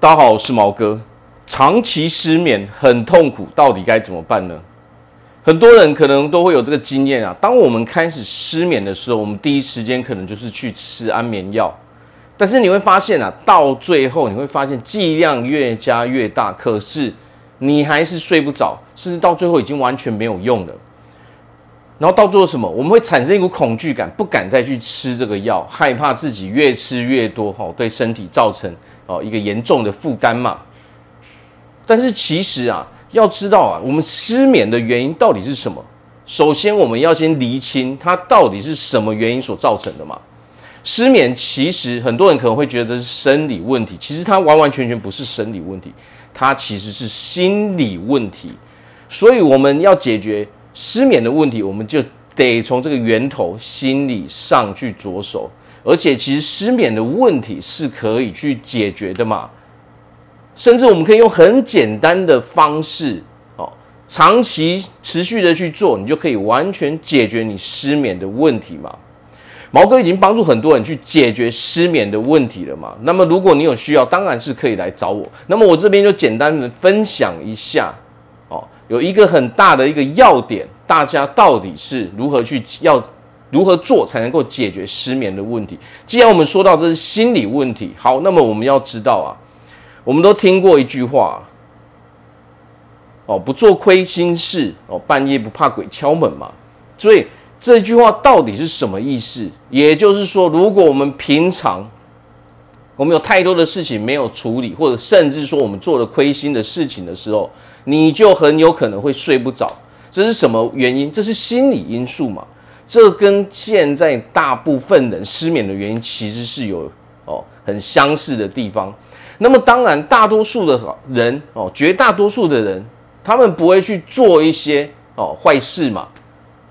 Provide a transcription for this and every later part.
大家好，我是毛哥。长期失眠很痛苦，到底该怎么办呢？很多人可能都会有这个经验啊。当我们开始失眠的时候，我们第一时间可能就是去吃安眠药。但是你会发现啊，到最后你会发现剂量越加越大，可是你还是睡不着，甚至到最后已经完全没有用了。然后到最后什么？我们会产生一股恐惧感，不敢再去吃这个药，害怕自己越吃越多，吼，对身体造成哦一个严重的负担嘛。但是其实啊，要知道啊，我们失眠的原因到底是什么？首先我们要先厘清它到底是什么原因所造成的嘛。失眠其实很多人可能会觉得是生理问题，其实它完完全全不是生理问题，它其实是心理问题。所以我们要解决。失眠的问题，我们就得从这个源头心理上去着手，而且其实失眠的问题是可以去解决的嘛，甚至我们可以用很简单的方式哦，长期持续的去做，你就可以完全解决你失眠的问题嘛。毛哥已经帮助很多人去解决失眠的问题了嘛，那么如果你有需要，当然是可以来找我。那么我这边就简单的分享一下。哦有一个很大的一个要点，大家到底是如何去要如何做才能够解决失眠的问题？既然我们说到这是心理问题，好，那么我们要知道啊，我们都听过一句话，哦，不做亏心事，哦，半夜不怕鬼敲门嘛。所以这句话到底是什么意思？也就是说，如果我们平常我们有太多的事情没有处理，或者甚至说我们做了亏心的事情的时候，你就很有可能会睡不着，这是什么原因？这是心理因素嘛？这跟现在大部分人失眠的原因其实是有哦很相似的地方。那么当然，大多数的人哦，绝大多数的人，他们不会去做一些哦坏事嘛，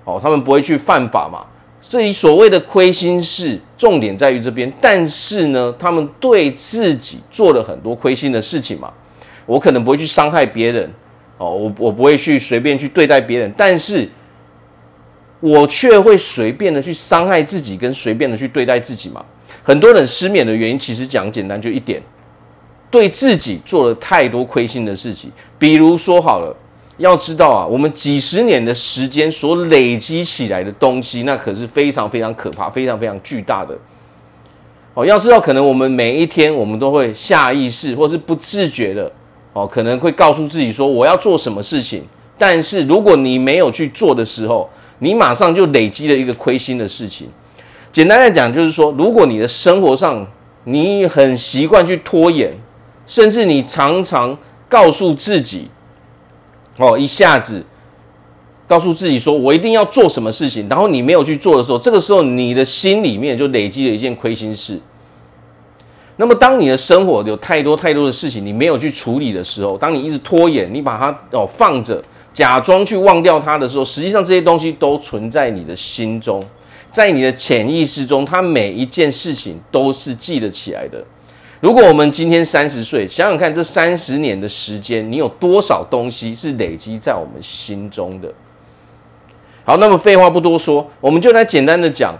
哦，他们不会去犯法嘛。这里所谓的亏心事，重点在于这边。但是呢，他们对自己做了很多亏心的事情嘛。我可能不会去伤害别人。哦，我我不会去随便去对待别人，但是我却会随便的去伤害自己，跟随便的去对待自己嘛。很多人失眠的原因，其实讲简单就一点，对自己做了太多亏心的事情。比如说好了，要知道啊，我们几十年的时间所累积起来的东西，那可是非常非常可怕，非常非常巨大的。哦，要知道，可能我们每一天，我们都会下意识或是不自觉的。哦，可能会告诉自己说我要做什么事情，但是如果你没有去做的时候，你马上就累积了一个亏心的事情。简单来讲，就是说，如果你的生活上你很习惯去拖延，甚至你常常告诉自己，哦，一下子告诉自己说我一定要做什么事情，然后你没有去做的时候，这个时候你的心里面就累积了一件亏心事。那么，当你的生活有太多太多的事情，你没有去处理的时候，当你一直拖延，你把它哦放着，假装去忘掉它的时候，实际上这些东西都存在你的心中，在你的潜意识中，它每一件事情都是记得起来的。如果我们今天三十岁，想想看，这三十年的时间，你有多少东西是累积在我们心中的？好，那么废话不多说，我们就来简单的讲。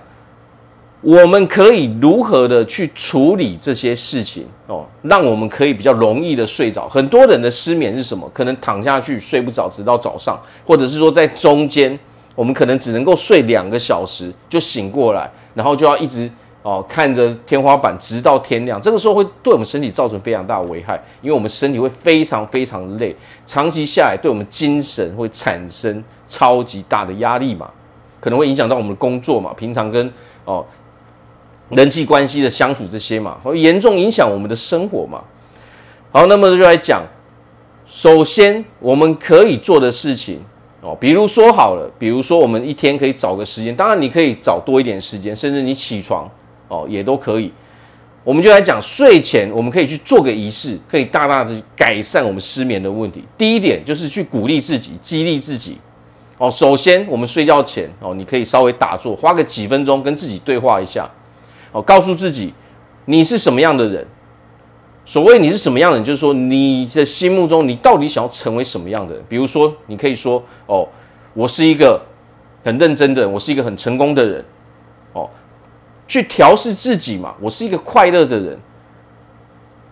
我们可以如何的去处理这些事情哦，让我们可以比较容易的睡着。很多人的失眠是什么？可能躺下去睡不着，直到早上，或者是说在中间，我们可能只能够睡两个小时就醒过来，然后就要一直哦看着天花板，直到天亮。这个时候会对我们身体造成非常大的危害，因为我们身体会非常非常累，长期下来对我们精神会产生超级大的压力嘛，可能会影响到我们的工作嘛，平常跟哦。人际关系的相处这些嘛，会严重影响我们的生活嘛。好，那么就来讲，首先我们可以做的事情哦，比如说好了，比如说我们一天可以找个时间，当然你可以找多一点时间，甚至你起床哦也都可以。我们就来讲睡前，我们可以去做个仪式，可以大大的改善我们失眠的问题。第一点就是去鼓励自己，激励自己哦。首先我们睡觉前哦，你可以稍微打坐，花个几分钟跟自己对话一下。哦，告诉自己，你是什么样的人？所谓你是什么样的人，就是说你的心目中你到底想要成为什么样的人？比如说，你可以说：“哦，我是一个很认真的人，我是一个很成功的人。”哦，去调试自己嘛，我是一个快乐的人。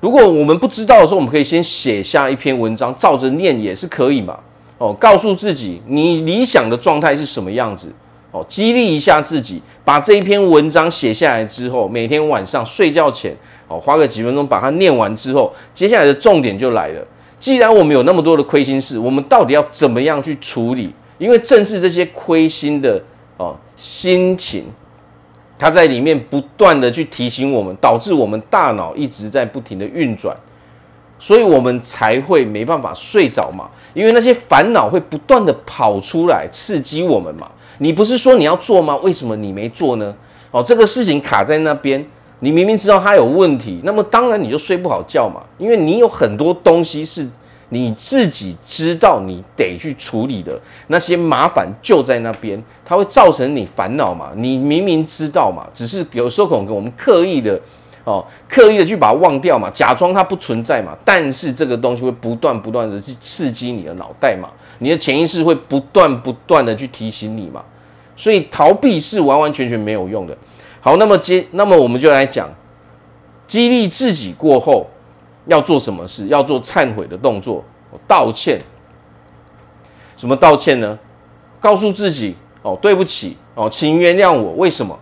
如果我们不知道的时候，我们可以先写下一篇文章，照着念也是可以嘛。哦，告诉自己你理想的状态是什么样子。哦，激励一下自己，把这一篇文章写下来之后，每天晚上睡觉前，哦，花个几分钟把它念完之后，接下来的重点就来了。既然我们有那么多的亏心事，我们到底要怎么样去处理？因为正是这些亏心的哦心情，它在里面不断的去提醒我们，导致我们大脑一直在不停的运转，所以我们才会没办法睡着嘛。因为那些烦恼会不断的跑出来刺激我们嘛。你不是说你要做吗？为什么你没做呢？哦，这个事情卡在那边，你明明知道它有问题，那么当然你就睡不好觉嘛。因为你有很多东西是你自己知道你得去处理的，那些麻烦就在那边，它会造成你烦恼嘛。你明明知道嘛，只是有时候可能我们刻意的哦，刻意的去把它忘掉嘛，假装它不存在嘛。但是这个东西会不断不断的去刺激你的脑袋嘛。你的潜意识会不断不断的去提醒你嘛，所以逃避是完完全全没有用的。好，那么接，那么我们就来讲，激励自己过后要做什么事？要做忏悔的动作，道歉。什么道歉呢？告诉自己哦，对不起哦，请原谅我。为什么？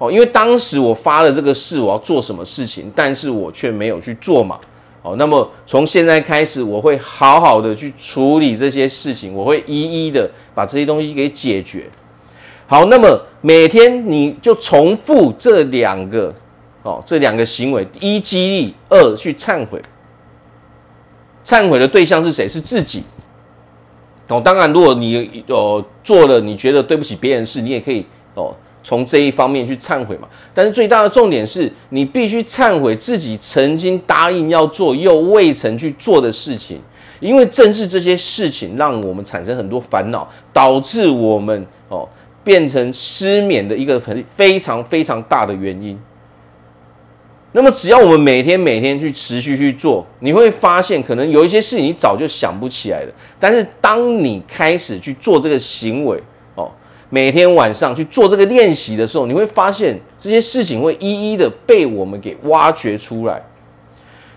哦，因为当时我发了这个誓，我要做什么事情，但是我却没有去做嘛。哦，那么从现在开始，我会好好的去处理这些事情，我会一一的把这些东西给解决。好，那么每天你就重复这两个，哦，这两个行为：一激励，二去忏悔。忏悔的对象是谁？是自己。哦，当然，如果你哦做了你觉得对不起别人的事，你也可以哦。从这一方面去忏悔嘛，但是最大的重点是你必须忏悔自己曾经答应要做又未曾去做的事情，因为正是这些事情让我们产生很多烦恼，导致我们哦变成失眠的一个很非常非常大的原因。那么只要我们每天每天去持续去做，你会发现可能有一些事情你早就想不起来了，但是当你开始去做这个行为。每天晚上去做这个练习的时候，你会发现这些事情会一一的被我们给挖掘出来。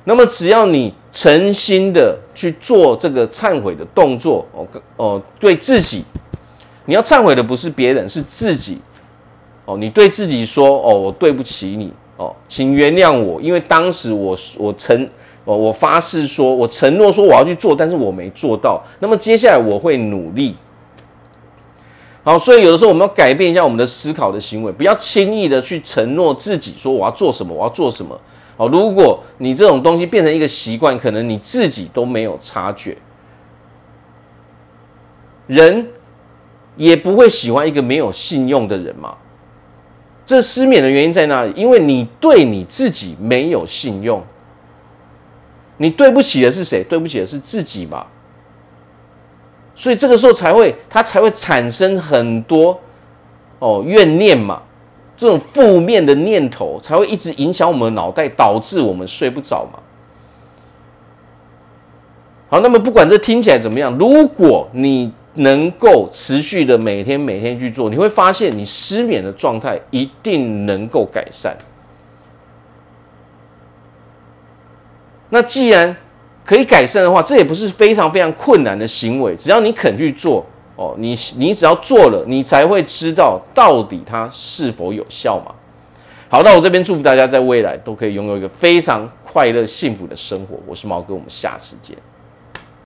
那么，只要你诚心的去做这个忏悔的动作，哦哦，对自己，你要忏悔的不是别人，是自己。哦，你对自己说：“哦，我对不起你，哦，请原谅我，因为当时我我承哦，我发誓说，我承诺说我要去做，但是我没做到。那么接下来我会努力。”好，所以有的时候我们要改变一下我们的思考的行为，不要轻易的去承诺自己说我要做什么，我要做什么。好，如果你这种东西变成一个习惯，可能你自己都没有察觉。人也不会喜欢一个没有信用的人嘛。这失眠的原因在哪里？因为你对你自己没有信用。你对不起的是谁？对不起的是自己嘛。所以这个时候才会，他才会产生很多哦怨念嘛，这种负面的念头才会一直影响我们的脑袋，导致我们睡不着嘛。好，那么不管这听起来怎么样，如果你能够持续的每天每天去做，你会发现你失眠的状态一定能够改善。那既然可以改善的话，这也不是非常非常困难的行为，只要你肯去做哦，你你只要做了，你才会知道到底它是否有效嘛。好，那我这边祝福大家在未来都可以拥有一个非常快乐幸福的生活。我是毛哥，我们下次见。